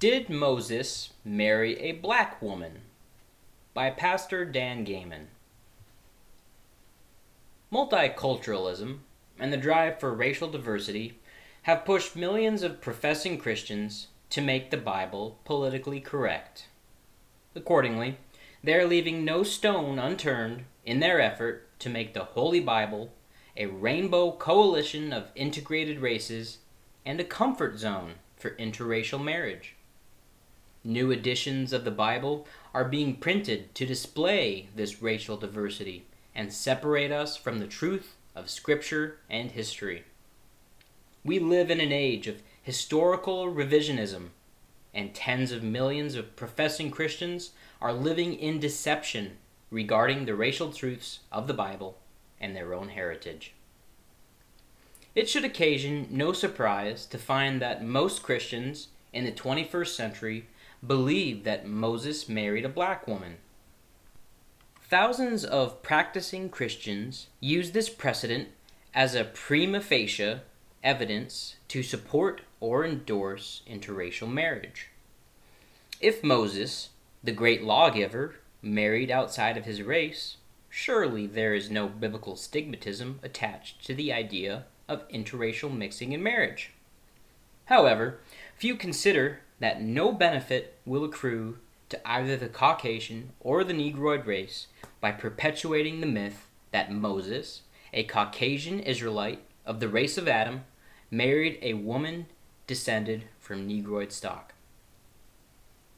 Did Moses marry a black woman? By Pastor Dan Gayman. Multiculturalism and the drive for racial diversity have pushed millions of professing Christians to make the Bible politically correct. Accordingly, they are leaving no stone unturned in their effort to make the Holy Bible a rainbow coalition of integrated races and a comfort zone for interracial marriage. New editions of the Bible are being printed to display this racial diversity and separate us from the truth of Scripture and history. We live in an age of historical revisionism, and tens of millions of professing Christians are living in deception regarding the racial truths of the Bible and their own heritage. It should occasion no surprise to find that most Christians in the 21st century believe that Moses married a black woman. Thousands of practicing Christians use this precedent as a prima facie evidence to support or endorse interracial marriage. If Moses, the great lawgiver, married outside of his race, surely there is no biblical stigmatism attached to the idea of interracial mixing in marriage. However, few consider that no benefit will accrue to either the Caucasian or the Negroid race by perpetuating the myth that Moses, a Caucasian Israelite of the race of Adam, married a woman descended from Negroid stock.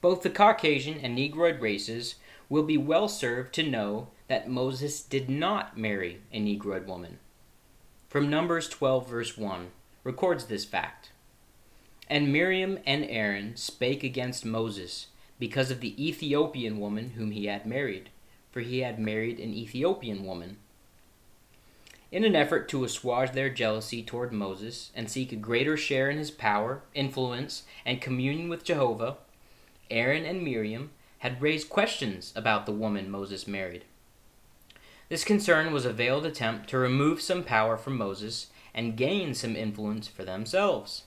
Both the Caucasian and Negroid races will be well served to know that Moses did not marry a Negroid woman. From Numbers 12, verse 1, records this fact. And Miriam and Aaron spake against Moses because of the Ethiopian woman whom he had married, for he had married an Ethiopian woman. In an effort to assuage their jealousy toward Moses and seek a greater share in his power, influence, and communion with Jehovah, Aaron and Miriam had raised questions about the woman Moses married. This concern was a veiled attempt to remove some power from Moses and gain some influence for themselves.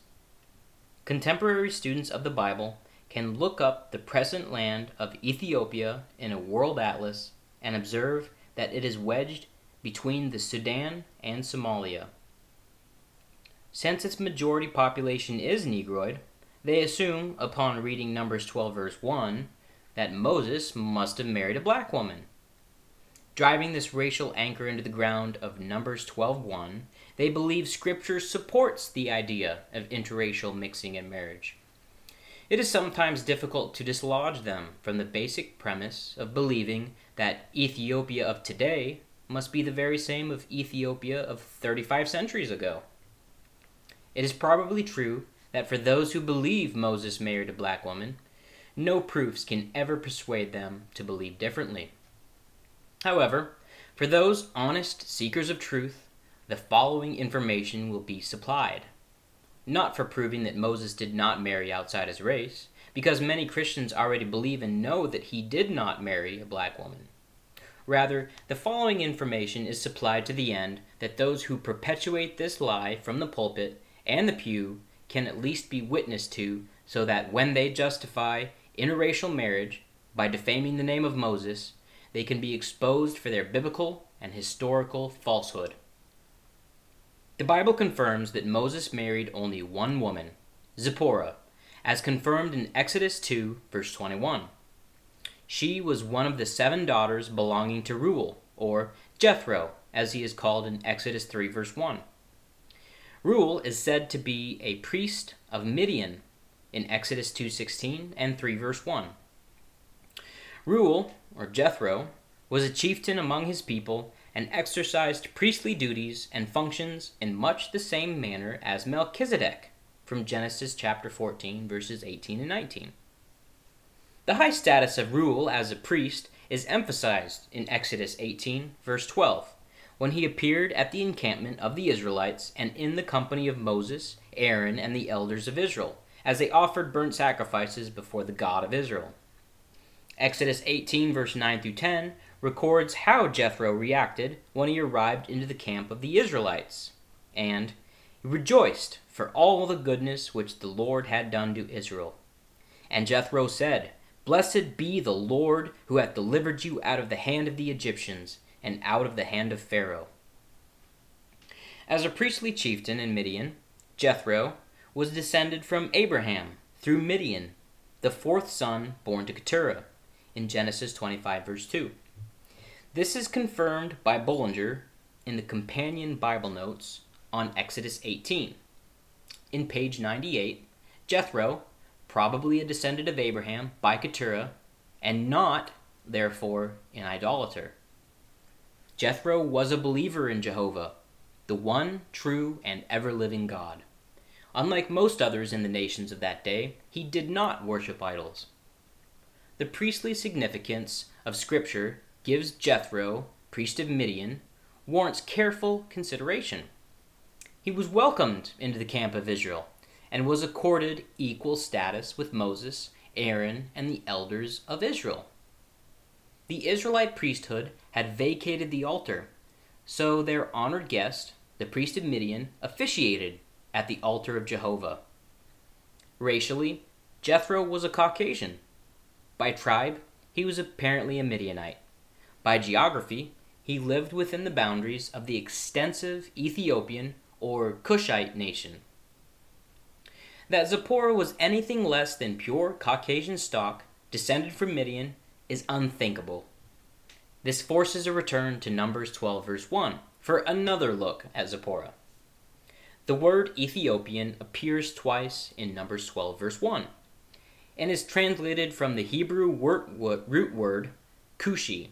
Contemporary students of the Bible can look up the present land of Ethiopia in a world atlas and observe that it is wedged between the Sudan and Somalia. Since its majority population is Negroid, they assume, upon reading Numbers 12, verse 1, that Moses must have married a black woman. Driving this racial anchor into the ground of Numbers 12:1, they believe scripture supports the idea of interracial mixing in marriage. It is sometimes difficult to dislodge them from the basic premise of believing that Ethiopia of today must be the very same of Ethiopia of 35 centuries ago. It is probably true that for those who believe Moses married a black woman, no proofs can ever persuade them to believe differently. However, for those honest seekers of truth, the following information will be supplied not for proving that Moses did not marry outside his race, because many Christians already believe and know that he did not marry a black woman. Rather, the following information is supplied to the end that those who perpetuate this lie from the pulpit and the pew can at least be witnessed to, so that when they justify interracial marriage by defaming the name of Moses, they can be exposed for their biblical and historical falsehood. The Bible confirms that Moses married only one woman, Zipporah, as confirmed in Exodus 2, verse 21. She was one of the seven daughters belonging to Reuel, or Jethro, as he is called in Exodus 3, verse 1. Reuel is said to be a priest of Midian in Exodus 2:16 and 3 verse 1. Reuel, or Jethro, was a chieftain among his people and exercised priestly duties and functions in much the same manner as Melchizedek from Genesis chapter 14 verses 18 and 19. The high status of Reuel as a priest is emphasized in Exodus 18 verse 12 when he appeared at the encampment of the Israelites and in the company of Moses, Aaron, and the elders of Israel, as they offered burnt sacrifices before the God of Israel. Exodus 18, verse 9 through 10, records how Jethro reacted when he arrived into the camp of the Israelites, and he rejoiced for all the goodness which the Lord had done to Israel. And Jethro said, Blessed be the Lord who hath delivered you out of the hand of the Egyptians, and out of the hand of Pharaoh. As a priestly chieftain in Midian, Jethro was descended from Abraham through Midian, the fourth son born to Keturah, in Genesis 25, verse 2. This is confirmed by Bullinger in the Companion Bible Notes on Exodus 18. In page 98, Jethro, probably a descendant of Abraham by Keturah, and not, therefore, an idolater. Jethro was a believer in Jehovah, the one true and ever living God. Unlike most others in the nations of that day, he did not worship idols. The priestly significance of Scripture gives Jethro, priest of Midian, warrants careful consideration. He was welcomed into the camp of Israel and was accorded equal status with Moses, Aaron, and the elders of Israel. The Israelite priesthood had vacated the altar, so their honored guest, the priest of Midian, officiated at the altar of Jehovah. Racially, Jethro was a Caucasian. By tribe, he was apparently a Midianite. By geography, he lived within the boundaries of the extensive Ethiopian or Cushite nation. That Zipporah was anything less than pure Caucasian stock, descended from Midian, is unthinkable. This forces a return to Numbers 12, verse 1, for another look at Zipporah. The word Ethiopian appears twice in Numbers 12, verse 1, and is translated from the Hebrew root word Cushi,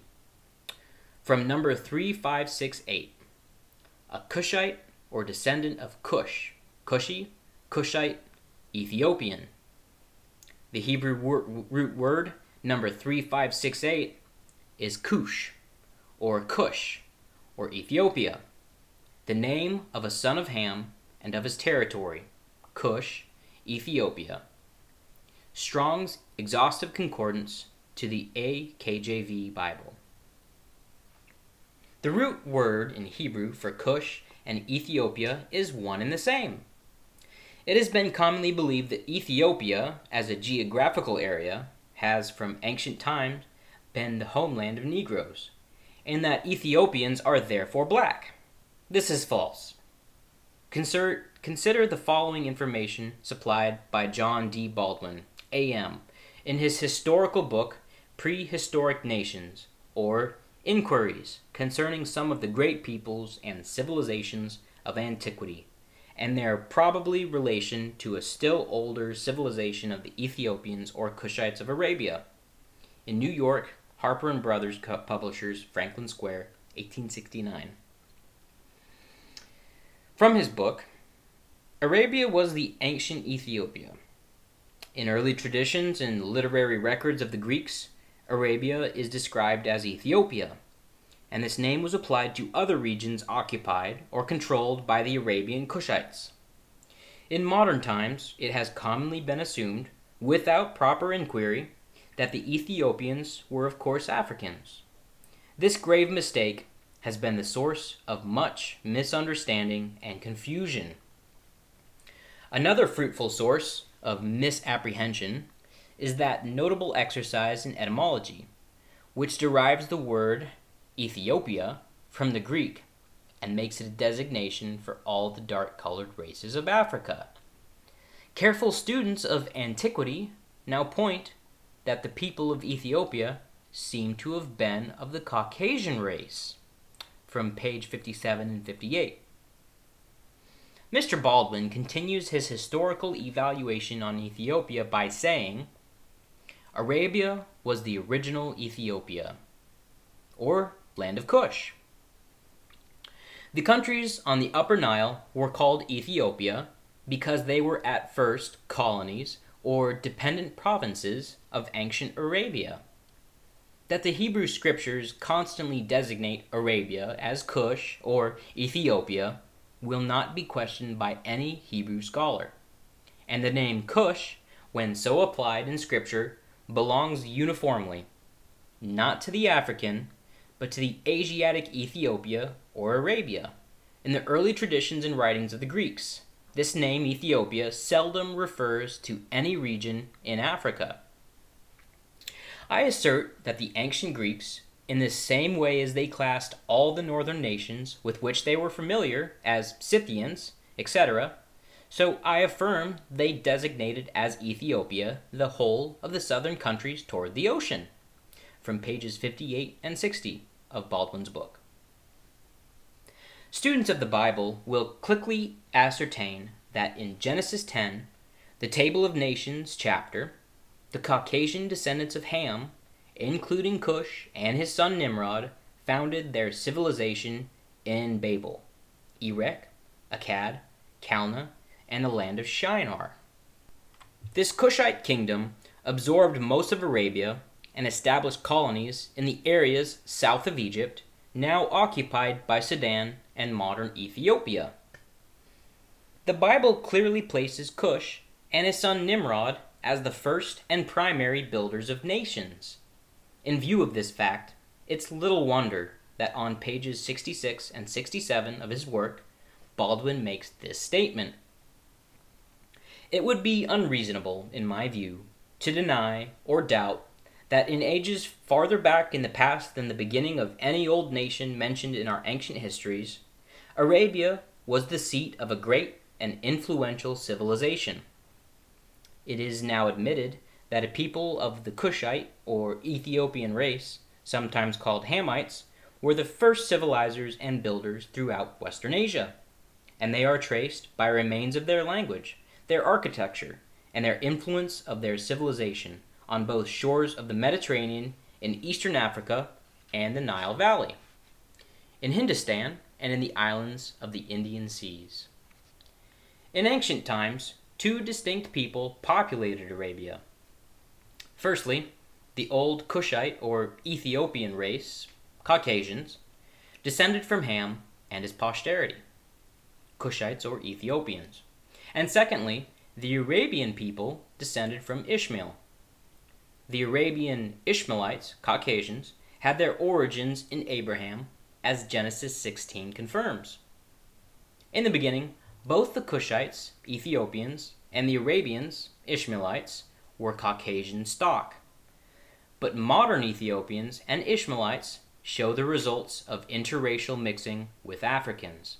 from number 3568. A Cushite or descendant of Cush, Cushi, Cushite, Ethiopian. The Hebrew root word number 3568 is Cush or Cush or Ethiopia, the name of a son of Ham and of his territory, Cush, Ethiopia. Strong's exhaustive concordance to the AKJV Bible. The root word in Hebrew for Cush and Ethiopia is one and the same. It has been commonly believed that Ethiopia, as a geographical area, has from ancient times been the homeland of Negroes, and that Ethiopians are therefore black. This is false. Consider, consider the following information supplied by John D. Baldwin, A.M., in his historical book Prehistoric Nations, or inquiries concerning some of the great peoples and civilizations of antiquity, and their probably relation to a still older civilization of the Ethiopians or Cushites of Arabia. In New York, Harper and Brothers Publishers, Franklin Square, 1869. From his book, Arabia was the ancient Ethiopia. In early traditions and literary records of the Greeks, Arabia is described as Ethiopia, and this name was applied to other regions occupied or controlled by the Arabian Cushites. In modern times, it has commonly been assumed, without proper inquiry, that the Ethiopians were, of course, Africans. This grave mistake has been the source of much misunderstanding and confusion. Another fruitful source of misapprehension is that notable exercise in etymology, which derives the word Ethiopia from the Greek and makes it a designation for all the dark colored races of Africa. Careful students of antiquity now point that the people of Ethiopia seem to have been of the Caucasian race, from page 57 and 58. Mr. Baldwin continues his historical evaluation on Ethiopia by saying Arabia was the original Ethiopia, or land of Cush. The countries on the Upper Nile were called Ethiopia because they were at first colonies or dependent provinces of ancient Arabia. That the Hebrew scriptures constantly designate Arabia as Cush or Ethiopia will not be questioned by any Hebrew scholar. And the name Cush, when so applied in scripture, belongs uniformly, not to the African, but to the Asiatic Ethiopia or Arabia, in the early traditions and writings of the Greeks, this name Ethiopia seldom refers to any region in Africa. I assert that the ancient Greeks, in the same way as they classed all the northern nations with which they were familiar as Scythians, etc., so I affirm they designated as Ethiopia the whole of the southern countries toward the ocean. From pages 58 and 60 of Baldwin's book. Students of the Bible will quickly ascertain that in Genesis 10, the Table of Nations chapter, the Caucasian descendants of Ham, including Cush and his son Nimrod, founded their civilization in Babel, Erech, Akkad, Calneh, and the land of Shinar. This Cushite kingdom absorbed most of Arabia and established colonies in the areas south of Egypt, now occupied by Sudan and modern Ethiopia. The Bible clearly places Cush and his son Nimrod as the first and primary builders of nations. In view of this fact, it's little wonder that on pages 66 and 67 of his work, Baldwin makes this statement. It would be unreasonable, in my view, to deny or doubt that in ages farther back in the past than the beginning of any old nation mentioned in our ancient histories, Arabia was the seat of a great and influential civilization. It is now admitted that a people of the Cushite or Ethiopian race, sometimes called Hamites, were the first civilizers and builders throughout Western Asia, and they are traced by remains of their language, their architecture, and their influence of their civilization on both shores of the Mediterranean in eastern Africa and the Nile Valley, in Hindustan, and in the islands of the Indian Seas. In ancient times, two distinct people populated Arabia. Firstly, the old Cushite or Ethiopian race, Caucasians, descended from Ham and his posterity, Cushites or Ethiopians. And secondly, the Arabian people descended from Ishmael, the Arabian Ishmaelites, Caucasians, had their origins in Abraham, as Genesis 16 confirms. In the beginning, both the Cushites, Ethiopians, and the Arabians, Ishmaelites, were Caucasian stock. But modern Ethiopians and Ishmaelites show the results of interracial mixing with Africans.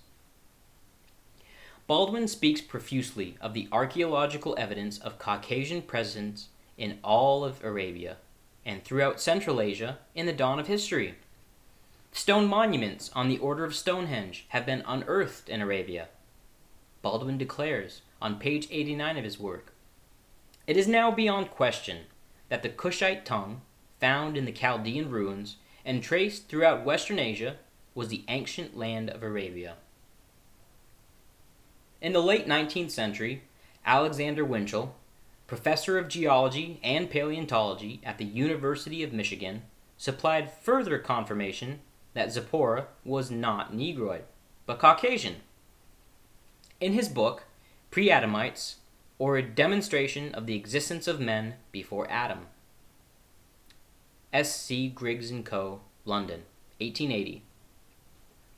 Baldwin speaks profusely of the archaeological evidence of Caucasian presence in all of Arabia and throughout Central Asia in the dawn of history. Stone monuments on the order of Stonehenge have been unearthed in Arabia. Baldwin declares on page 89 of his work It is now beyond question that the Cushite tongue, found in the Chaldean ruins and traced throughout Western Asia, was the ancient land of Arabia. In the late 19th century, Alexander Winchell, professor of geology and paleontology at the University of Michigan, supplied further confirmation that Zipporah was not Negroid, but Caucasian. In his book, Pre Adamites, or a demonstration of the existence of men before Adam. S. C. Griggs and Co., London, 1880.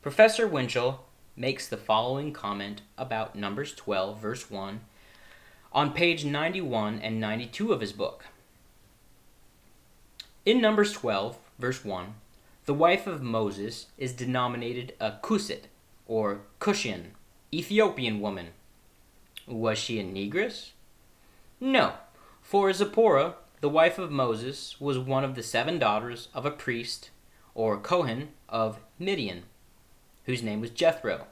Professor Winchell makes the following comment about Numbers 12, verse 1 on page 91 and 92 of his book. In Numbers 12, verse 1, the wife of Moses is denominated a Kusit, or Cushian, Ethiopian woman. Was she a negress? No, for Zipporah, the wife of Moses, was one of the seven daughters of a priest, or Kohen, of Midian, whose name was Jethro.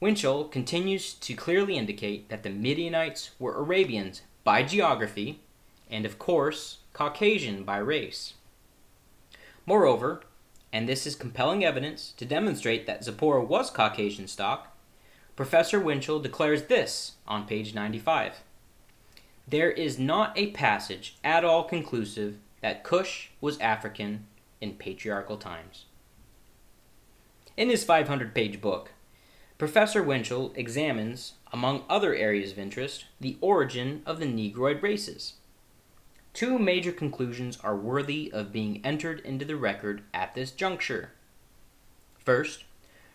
Winchell continues to clearly indicate that the Midianites were Arabians by geography and, of course, Caucasian by race. Moreover, and this is compelling evidence to demonstrate that Zipporah was Caucasian stock, Professor Winchell declares this on page 95. There is not a passage at all conclusive that Cush was African in patriarchal times. In his 500 page book, Professor Winchell examines, among other areas of interest, the origin of the Negroid races. Two major conclusions are worthy of being entered into the record at this juncture. First,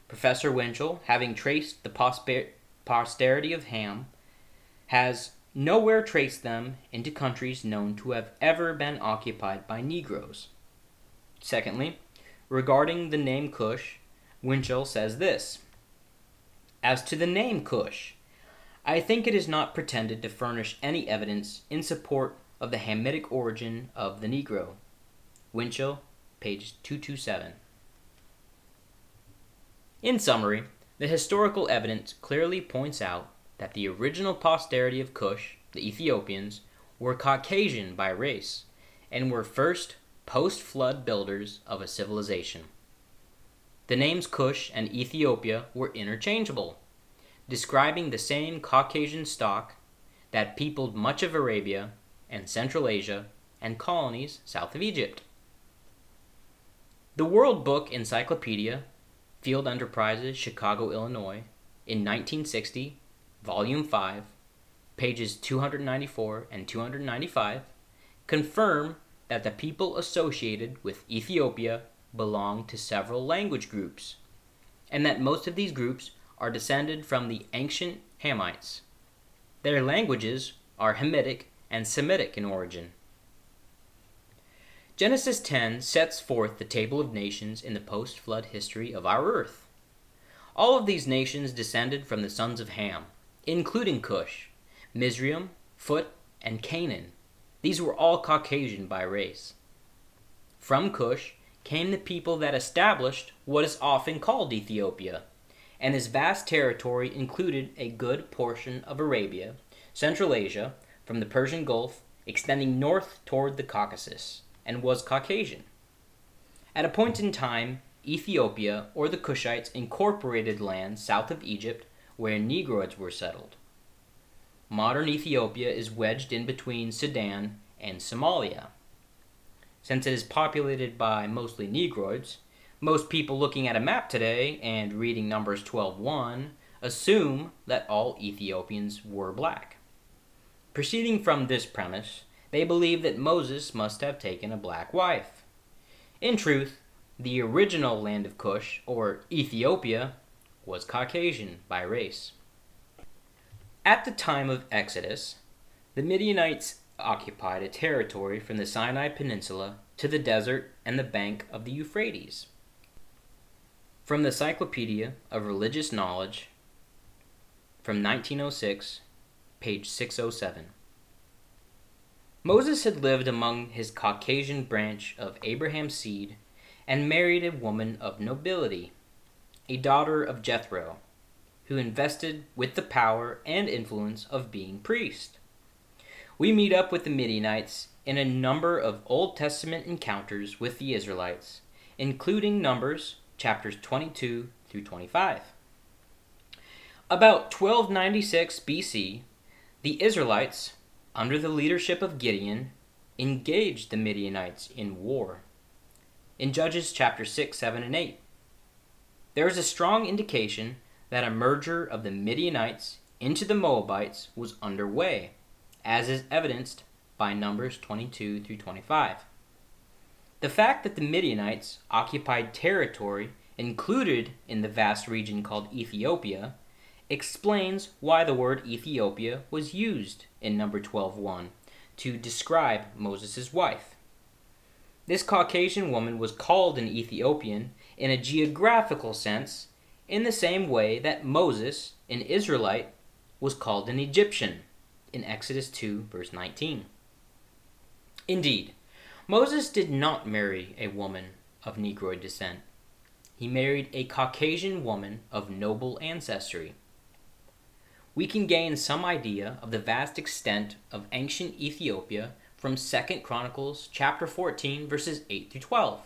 Professor Winchell, having traced the, posper- posterity of Ham has nowhere traced them into countries known to have ever been occupied by Negroes. Secondly, regarding the name Cush, Winchell says this As to the name Cush, I think it is not pretended to furnish any evidence in support of the Hamitic origin of the Negro. Winchell, page 227. In summary, the historical evidence clearly points out that the original posterity of Cush, the Ethiopians, were Caucasian by race and were first post flood builders of a civilization. The names Cush and Ethiopia were interchangeable, describing the same Caucasian stock that peopled much of Arabia and Central Asia and colonies south of Egypt. The World Book Encyclopedia Field Enterprises, Chicago, Illinois, in 1960, Volume 5, pages 294 and 295, confirm that the people associated with Ethiopia belong to several language groups, and that most of these groups are descended from the ancient Hamites. Their languages are Hamitic and Semitic in origin. Genesis 10 sets forth the table of nations in the post flood history of our earth. All of these nations descended from the sons of Ham, including Cush, Mizraim, Phut, and Canaan. These were all Caucasian by race. From Cush came the people that established what is often called Ethiopia, and his vast territory included a good portion of Arabia, Central Asia, from the Persian Gulf, extending north toward the Caucasus and was Caucasian. At a point in time, Ethiopia or the Cushites incorporated lands south of Egypt where Negroids were settled. Modern Ethiopia is wedged in between Sudan and Somalia. Since it is populated by mostly Negroids, most people looking at a map today and reading Numbers 12:1 assume that all Ethiopians were black. Proceeding from this premise, they believe that Moses must have taken a black wife. In truth, the original land of Cush, or Ethiopia, was Caucasian by race. At the time of Exodus, the Midianites occupied a territory from the Sinai Peninsula to the desert and the bank of the Euphrates. From the Cyclopedia of Religious Knowledge from 1906, page 607. Moses had lived among his Caucasian branch of Abraham's seed and married a woman of nobility, a daughter of Jethro, who invested with the power and influence of being priest. We meet up with the Midianites in a number of Old Testament encounters with the Israelites, including Numbers chapters 22 through 25. About 1296 BC, the Israelites under the leadership of Gideon, engaged the Midianites in war. In Judges chapter 6, 7, and 8, there is a strong indication that a merger of the Midianites into the Moabites was underway, as is evidenced by Numbers 22 through 25. The fact that the Midianites occupied territory included in the vast region called Ethiopia explains why the word Ethiopia was used in number 12:1 to describe Moses' wife. This Caucasian woman was called an Ethiopian in a geographical sense in the same way that Moses, an Israelite, was called an Egyptian in Exodus 2 verse 19. Indeed, Moses did not marry a woman of Negroid descent. He married a Caucasian woman of noble ancestry we can gain some idea of the vast extent of ancient Ethiopia from 2 Chronicles chapter 14 verses 8 through 12.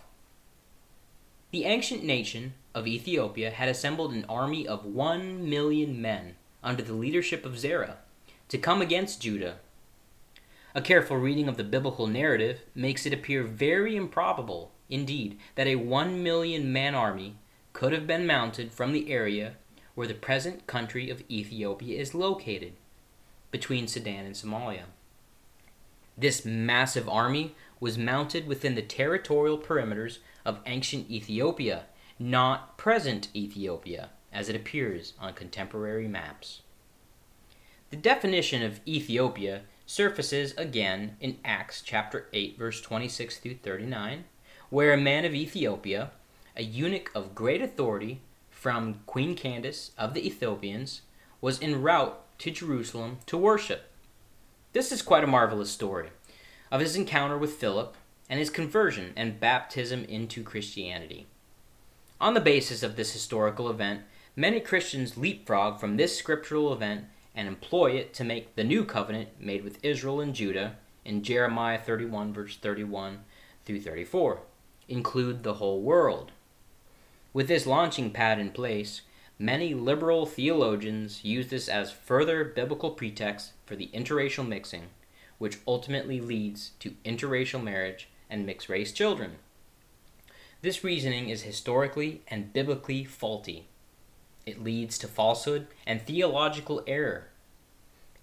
The ancient nation of Ethiopia had assembled an army of 1 million men under the leadership of Zerah to come against Judah. A careful reading of the biblical narrative makes it appear very improbable, indeed, that a 1 million man army could have been mounted from the area where the present country of Ethiopia is located, between Sudan and Somalia. This massive army was mounted within the territorial perimeters of ancient Ethiopia, not present Ethiopia, as it appears on contemporary maps. The definition of Ethiopia surfaces again in Acts chapter 8 verse 26 through 39, where a man of Ethiopia, a eunuch of great authority from Queen Candace of the Ethiopians, was en route to Jerusalem to worship. This is quite a marvelous story of his encounter with Philip and his conversion and baptism into Christianity. On the basis of this historical event, many Christians leapfrog from this scriptural event and employ it to make the new covenant made with Israel and Judah in Jeremiah 31, verse 31 through 34, include the whole world. With this launching pad in place, many liberal theologians use this as further biblical pretext for the interracial mixing, which ultimately leads to interracial marriage and mixed race children. This reasoning is historically and biblically faulty. It leads to falsehood and theological error.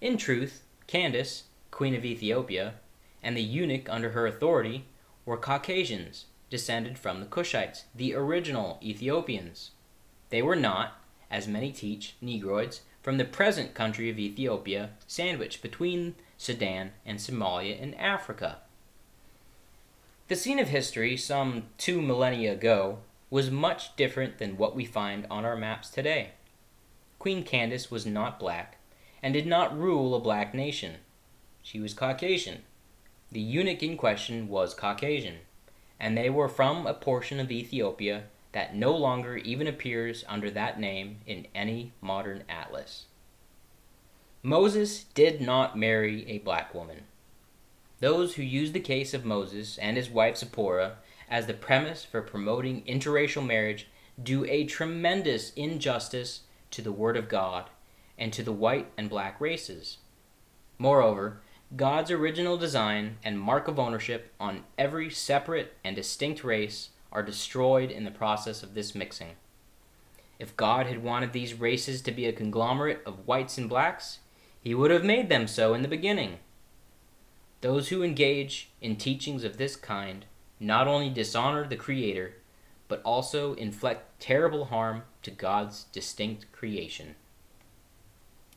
In truth, Candace, Queen of Ethiopia, and the eunuch under her authority were Caucasians, descended from the Cushites, the original Ethiopians. They were not, as many teach, Negroids from the present country of Ethiopia, sandwiched between Sudan and Somalia in Africa. The scene of history, some two millennia ago, was much different than what we find on our maps today. Queen Candace was not black and did not rule a black nation. She was Caucasian. The eunuch in question was Caucasian, and they were from a portion of Ethiopia that no longer even appears under that name in any modern atlas. Moses did not marry a black woman. Those who use the case of Moses and his wife Zipporah as the premise for promoting interracial marriage do a tremendous injustice to the Word of God and to the white and black races. Moreover, God's original design and mark of ownership on every separate and distinct race are destroyed in the process of this mixing. If God had wanted these races to be a conglomerate of whites and blacks, He would have made them so in the beginning. Those who engage in teachings of this kind not only dishonor the Creator, but also inflict terrible harm to God's distinct creation.